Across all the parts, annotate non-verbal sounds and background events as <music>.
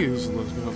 Is.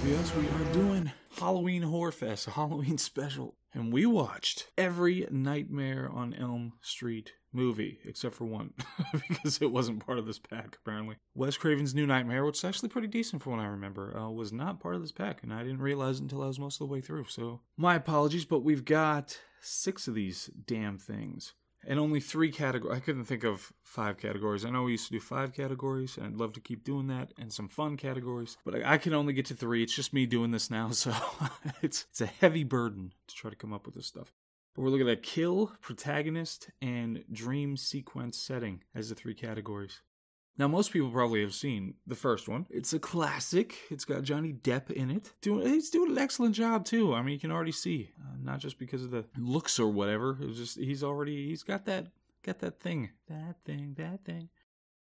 Yes, we are doing Halloween Horror Fest, a Halloween special. And we watched every Nightmare on Elm Street movie, except for one, <laughs> because it wasn't part of this pack, apparently. Wes Craven's New Nightmare, which is actually pretty decent from what I remember, uh, was not part of this pack, and I didn't realize until I was most of the way through. So, my apologies, but we've got six of these damn things and only three categories. I couldn't think of five categories. I know we used to do five categories, and I'd love to keep doing that, and some fun categories. But I, I can only get to three. It's just me doing this now, <laughs> so <laughs> it's it's a heavy burden to try to come up with this stuff. But we're looking at kill, protagonist, and dream sequence setting as the three categories. Now, most people probably have seen the first one. It's a classic. It's got Johnny Depp in it. Doing, he's doing an excellent job too. I mean, you can already see, uh, not just because of the looks or whatever. It's just he's already he's got that got that thing, that thing, that thing.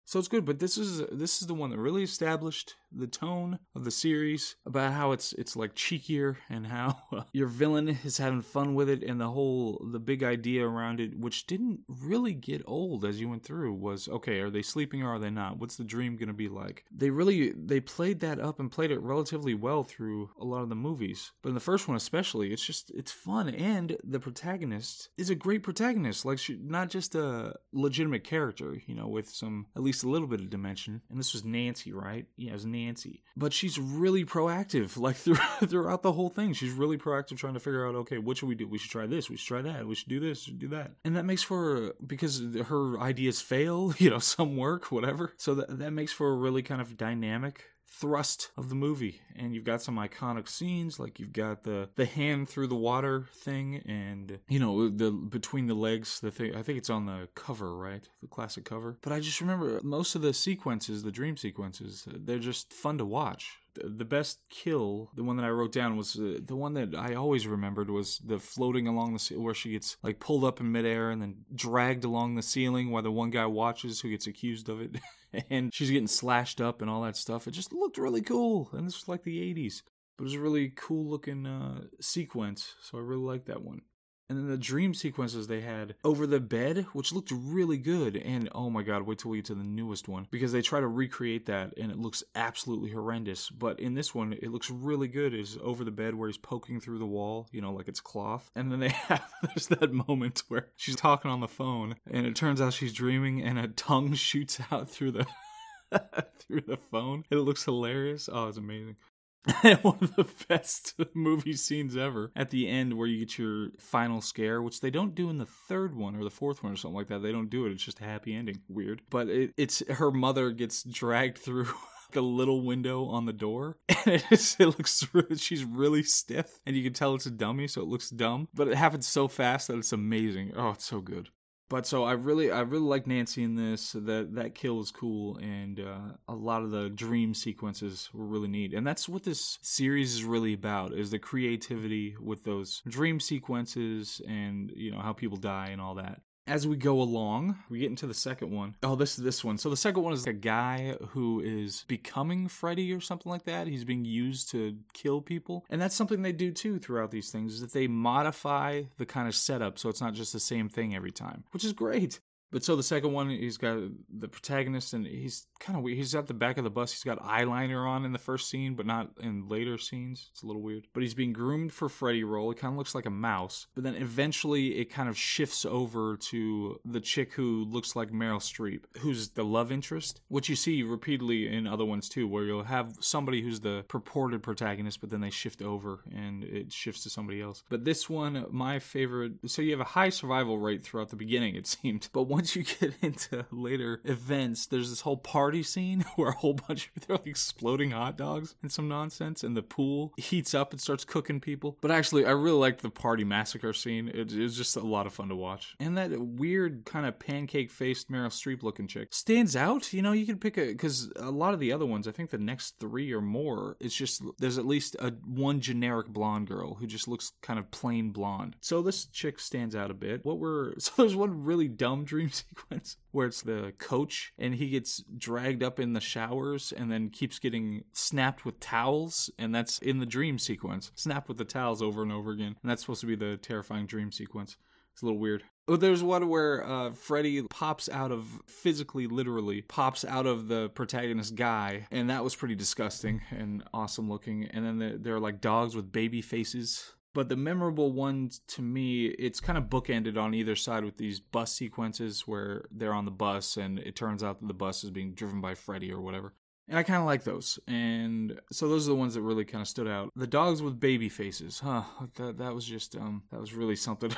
So it's good, but this is this is the one that really established the tone of the series about how it's it's like cheekier and how uh, <laughs> your villain is having fun with it and the whole the big idea around it which didn't really get old as you went through was okay are they sleeping or are they not? What's the dream going to be like? They really they played that up and played it relatively well through a lot of the movies but in the first one especially it's just it's fun and the protagonist is a great protagonist like she, not just a legitimate character you know with some at least a little bit of dimension and this was Nancy right yeah it was Nancy. But she's really proactive, <laughs> like through, throughout the whole thing. She's really proactive, trying to figure out, okay, what should we do? We should try this. We should try that. We should do this. Should do that. And that makes for because her ideas fail. <laughs> You know, some work, whatever. So that that makes for a really kind of dynamic thrust of the movie and you've got some iconic scenes like you've got the the hand through the water thing and you know the between the legs the thing i think it's on the cover right? The classic cover. But i just remember most of the sequences the dream sequences they're just fun to watch the best kill, the one that I wrote down was uh, the one that I always remembered was the floating along the where she gets like pulled up in midair and then dragged along the ceiling while the one guy watches who gets accused of it. <laughs> and she's getting slashed up and all that stuff. It just looked really cool. And this was like the 80s. But it was a really cool looking uh, sequence. So I really liked that one. And then the dream sequences they had over the bed, which looked really good. And oh my god, wait till we get to the newest one because they try to recreate that and it looks absolutely horrendous. But in this one, it looks really good. Is over the bed where he's poking through the wall, you know, like it's cloth. And then they <laughs> have there's that moment where she's talking on the phone and it turns out she's dreaming and a tongue <laughs> shoots out through the <laughs> through the phone. It looks hilarious. Oh, it's amazing. <laughs> one of the best movie scenes ever. At the end where you get your final scare which they don't do in the third one or the fourth one or something like that. They don't do it. It's just a happy ending. Weird. But it, it's her mother gets dragged through <laughs> a little window on the door. <laughs> And it, is, it looks she's really stiff. And you can tell it's a dummy so it looks dumb. But it happens so fast that it's amazing. Oh it's so good but so I really I really like Nancy in this. That that kill is cool, and uh, a lot of the dream sequences were really neat. And that's what this series is really about: is the creativity with those dream sequences, and you know how people die and all that as we go along, we get into the second one. Oh, this is this one. So the second one is a guy who is becoming Freddy or something like that. He's being used to kill people. And that's something they do too throughout these things is that they modify the kind of setup so it's not just the same thing every time, which is great. But so the second one, he's got the protagonist, and he's kind of weird. He's at the back of the bus. He's got eyeliner on in the first scene, but not in later scenes. It's a little weird. But he's being groomed for Freddy role. It kind of looks like a mouse. But then eventually, it kind of shifts over to the chick who looks like Meryl Streep, who's the love interest, which you see repeatedly in other ones too, where you'll have somebody who's the purported protagonist, but then they shift over and it shifts to somebody else. But this one, my favorite. So you have a high survival rate throughout the beginning, it seemed, <laughs> but once once you get <laughs> into later events, there's this whole party scene <laughs> where a whole bunch of <laughs> they're like exploding hot dogs and some nonsense, and the pool heats up and starts cooking people. But actually, I really liked the party massacre scene. It, it was just a lot of fun to watch. And that weird kind of pancake faced Meryl Streep looking chick stands out. You know, you can pick a because a lot of the other ones, I think the next three or more, it's just there's at least a one generic blonde girl who just looks kind of plain blonde. So this chick stands out a bit. What were so there's one really dumb dream <laughs> sequence where it's the coach and he gets dragged up in the showers and then keeps getting snapped with towels and that's in the dream sequence snapped with the towels over and over again and that's supposed to be the terrifying dream sequence it's a little weird Oh, there's one where uh, Freddy pops out of, physically, literally, pops out of the protagonist guy, and that was pretty disgusting and awesome looking. And then there are like dogs with baby faces. But the memorable ones to me, it's kind of bookended on either side with these bus sequences where they're on the bus and it turns out that the bus is being driven by Freddy or whatever. And I kind of like those. And so those are the ones that really kind of stood out. The dogs with baby faces, huh? That that was just um that was really <laughs> something.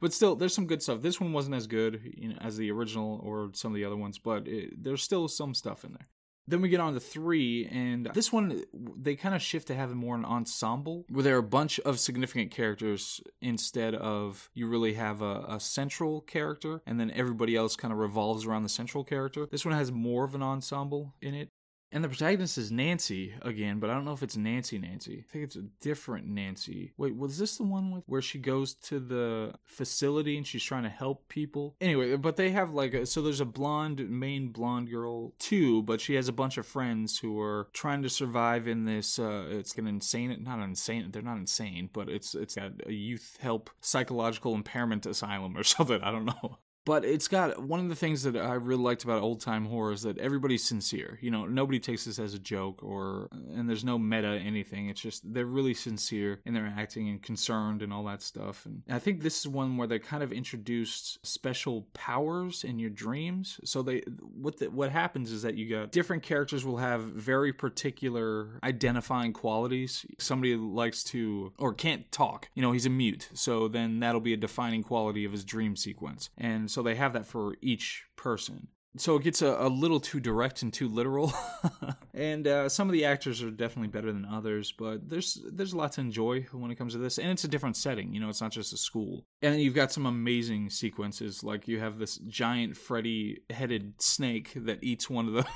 but still, there's some good stuff. This one wasn't as good you know, as the original or some of the other ones, but it, there's still some stuff in there. Then we get on to three, and this one they kind of shift to having more an ensemble where there are a bunch of significant characters instead of you really have a, a central character and then everybody else kind of revolves around the central character. This one has more of an ensemble in it. And the protagonist is Nancy again, but I don't know if it's Nancy Nancy. I think it's a different Nancy. Wait, was this the one with where she goes to the facility and she's trying to help people? Anyway, but they have like a, so there's a blonde main blonde girl too, but she has a bunch of friends who are trying to survive in this uh it's an insane not insane they're not insane, but it's it's got a youth help psychological impairment asylum or <laughs> something. I don't know. But it's got one of the things that I really liked about old time horror is that everybody's sincere. You know, nobody takes this as a joke or, and there's no meta anything. It's just they're really sincere in their acting and concerned and all that stuff. And I think this is one where they kind of introduced special powers in your dreams. So they, what the, what happens is that you got different characters will have very particular identifying qualities. Somebody likes to or can't talk. You know, he's a mute. So then that'll be a defining quality of his dream sequence. And so they have that for each person. So it gets a, a little too direct and too literal, <laughs> and uh, some of the actors are definitely better than others. But there's there's a lot to enjoy when it comes to this, and it's a different setting. You know, it's not just a school. And then you've got some amazing sequences, like you have this giant Freddy-headed snake that eats one of the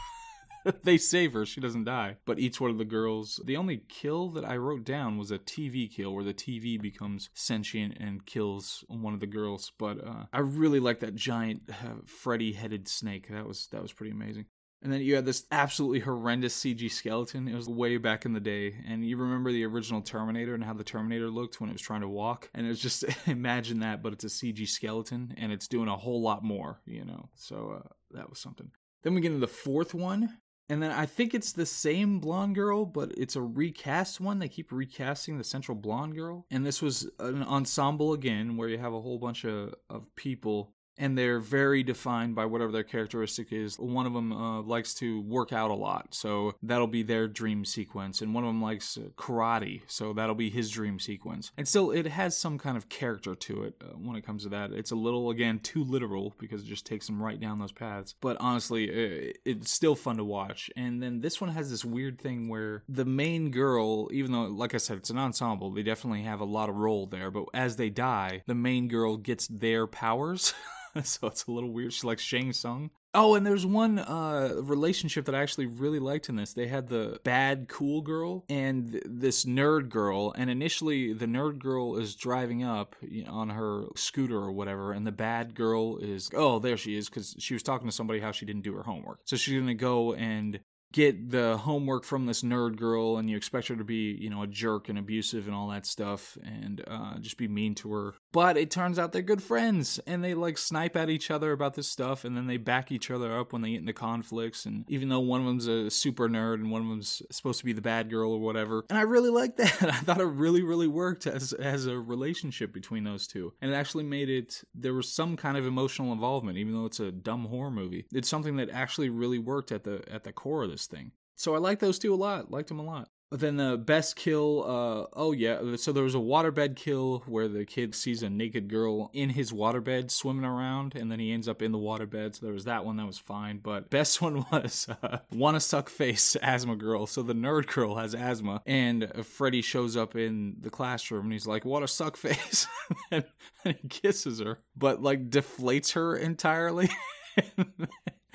<laughs> they save her. She doesn't die. But each one of the girls, the only kill that I wrote down was a TV kill where the TV becomes sentient and kills one of the girls. But uh, I really like that giant uh, Freddy headed snake. That was that was pretty amazing. And then you had this absolutely horrendous CG skeleton. It was way back in the day. And you remember the original Terminator and how the Terminator looked when it was trying to walk? And it was just <laughs> imagine that, but it's a CG skeleton and it's doing a whole lot more, you know? So uh, that was something. Then we get into the fourth one, and then I think it's the same blonde girl, but it's a recast one. They keep recasting the central blonde girl. And this was an ensemble again, where you have a whole bunch of, of people and they're very defined by whatever their characteristic is. One of them uh, likes to work out a lot, so that'll be their dream sequence, and one of them likes uh, karate, so that'll be his dream sequence. And still, it has some kind of character to it uh, when it comes to that. It's a little, again, too literal because it just takes them right down those paths, but honestly, it, it's still fun to watch. And then this one has this weird thing where the main girl, even though, like I said, it's an ensemble, they definitely have a lot of role there, but as they die, the main girl gets their powers. <laughs> <laughs> so it's a little weird. She likes Shang Tsung. Oh, and there's one uh, relationship that I actually really liked in this. They had the bad cool girl and th- this nerd girl, and initially the nerd girl is driving up you know, on her scooter or whatever, and the bad girl is oh there she is because she was talking to somebody how she didn't do her homework, so she's gonna go and get the homework from this nerd girl and you expect her to be, you know, a jerk and abusive and all that stuff and uh, just be mean to her. But it turns out they're good friends and they like snipe at each other about this stuff and then they back each other up when they get into conflicts. And even though one of them's a super nerd and one of them's supposed to be the bad girl or whatever. And I really like that. <laughs> I thought it really, really worked as, as a relationship between those two. And it actually made it, there was some kind of emotional involvement, even though it's a dumb horror movie. It's something that actually really worked at the, at the core of this thing. So I like those two a lot. Liked them a lot. Then the best kill, uh, oh yeah, so there was a waterbed kill where the kid sees a naked girl in his waterbed swimming around, and then he ends up in the waterbed. So there was that one that was fine, but <laughs> best one was uh, wanna suck face asthma girl. So the nerd girl has asthma, and Freddy shows up in the classroom, and he's like, "What a suck <laughs> face," and he kisses her, but like deflates her entirely. <laughs>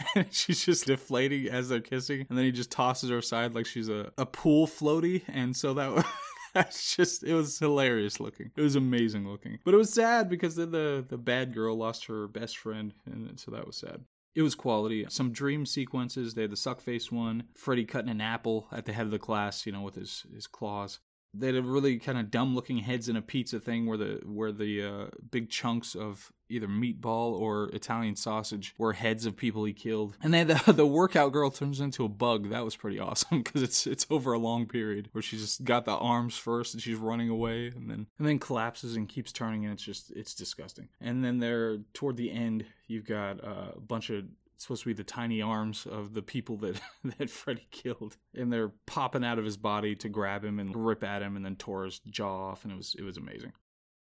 <laughs> she's just deflating as they're kissing, and then he just tosses her aside like she's a, a pool floaty, and so that <laughs> that's just it was hilarious looking. It was amazing looking, but it was sad because then the the bad girl lost her best friend, and so that was sad. It was quality. Some dream sequences. They had the suck face one. Freddy cutting an apple at the head of the class, you know, with his his claws. They had a really kind of dumb looking heads in a pizza thing where the where the uh, big chunks of either meatball or Italian sausage were heads of people he killed. And then the, <laughs> the workout girl turns into a bug. That was pretty awesome <laughs> because it's it's over a long period where she just got the arms first and she's running away and then and then collapses and keeps turning and it's just it's disgusting. And then there toward the end you've got uh, a bunch of supposed to be the tiny arms of the people that <laughs> that Freddy killed, and they're popping out of his body to grab him and rip at him, and then tore his jaw off, and it was it was amazing.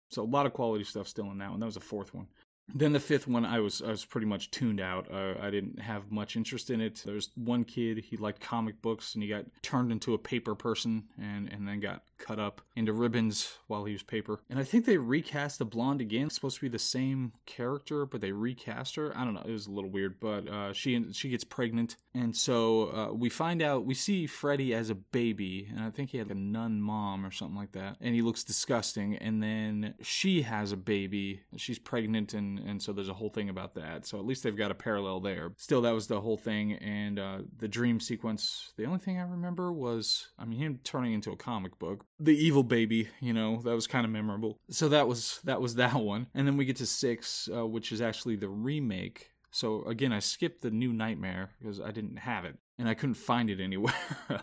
So a lot of quality stuff still in that one. That was the fourth one. Then the fifth one, I was I was pretty much tuned out. Uh, I didn't have much interest in it. There's one kid he liked comic books, and he got turned into a paper person, and and then got cut up into ribbons while he was paper. And I think they recast the blonde again. It's supposed to be the same character, but they recast her. I don't know. It was a little weird, but uh, she she gets pregnant, and so uh, we find out we see Freddy as a baby, and I think he had a nun mom or something like that, and he looks disgusting. And then she has a baby. She's pregnant, and and so there's a whole thing about that. So at least they've got a parallel there. Still, that was the whole thing, and uh, the dream sequence. The only thing I remember was, I mean, him turning into a comic book, the evil baby you know that was kind of memorable so that was that was <laughs> that one and then we get to six uh, which is actually the remake so again i skipped the new nightmare because i didn't have it and i couldn't find it anywhere <laughs>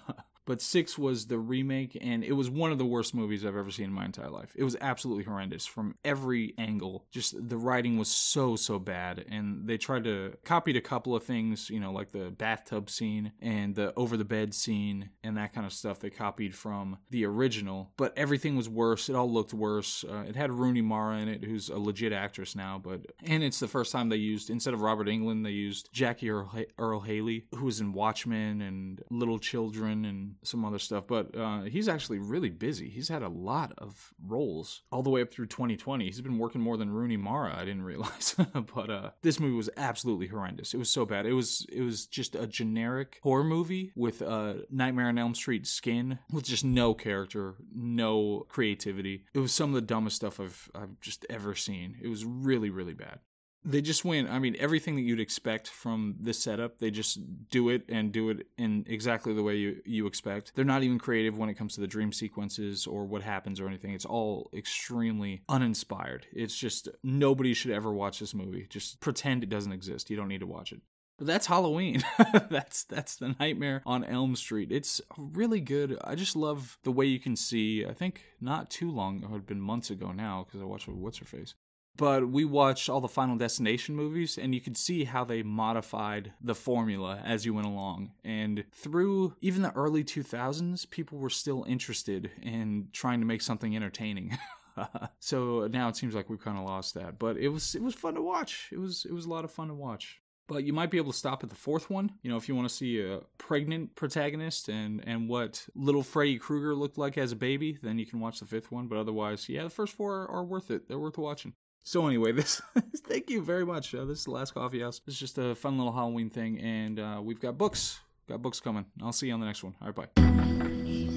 but six was the remake and it was one of the worst movies i've ever seen in my entire life. It was absolutely horrendous from every angle. Just the writing was so so bad and they tried to copy a couple of things you know like the bathtub scene and the over the bed scene and that kind of stuff they copied from the original but everything was worse. It all looked worse. Uh, it had rooney mara in it who's a legit actress now but and it's the first time they used instead of robert englund they used jackie earle, earle haley who was in watchmen and little children and some other stuff, but uh, he's actually really busy. He's had a lot of roles all the way up through 2020. He's been working more than Rooney Mara. I didn't <laughs> realize, but uh, this movie was absolutely horrendous. It was so bad. It was it was just a generic horror movie with a Nightmare on Elm Street skin, with just no character, no creativity. It was some of the dumbest stuff I've I've just ever seen. It was really really bad they just went i mean everything that you'd expect from this setup they just do it and do it in exactly the way you, you expect they're not even creative when it comes to the dream sequences or what happens or anything it's all extremely uninspired it's just nobody should ever watch this movie just pretend it doesn't exist you don't need to watch it but that's Halloween. <laughs> that's that's the Nightmare on Elm Street. It's really good. I just love the way you can see. I think not too long, it had been months ago now because I watched What's Her Face but we watched all the Final Destination movies, and you could see how they modified the formula as you went along. And through even the early 2000s, people were still interested in trying to make something entertaining. <laughs> so now it seems like we've kind of lost that, but it was it was fun to watch. It was it was a lot of fun to watch. But you might be able to stop at the fourth one. You know, if you want to see a pregnant protagonist and and what little Freddy Krueger looked like as a baby, then you can watch the fifth one. But otherwise, yeah, the first four are, are worth it. They're worth watching. So anyway, <laughs> this thank you very much. Uh, this is the last coffee house. It's just a fun little Halloween thing, and uh, we've got books. Got books coming. I'll see you on the next one. All right, bye.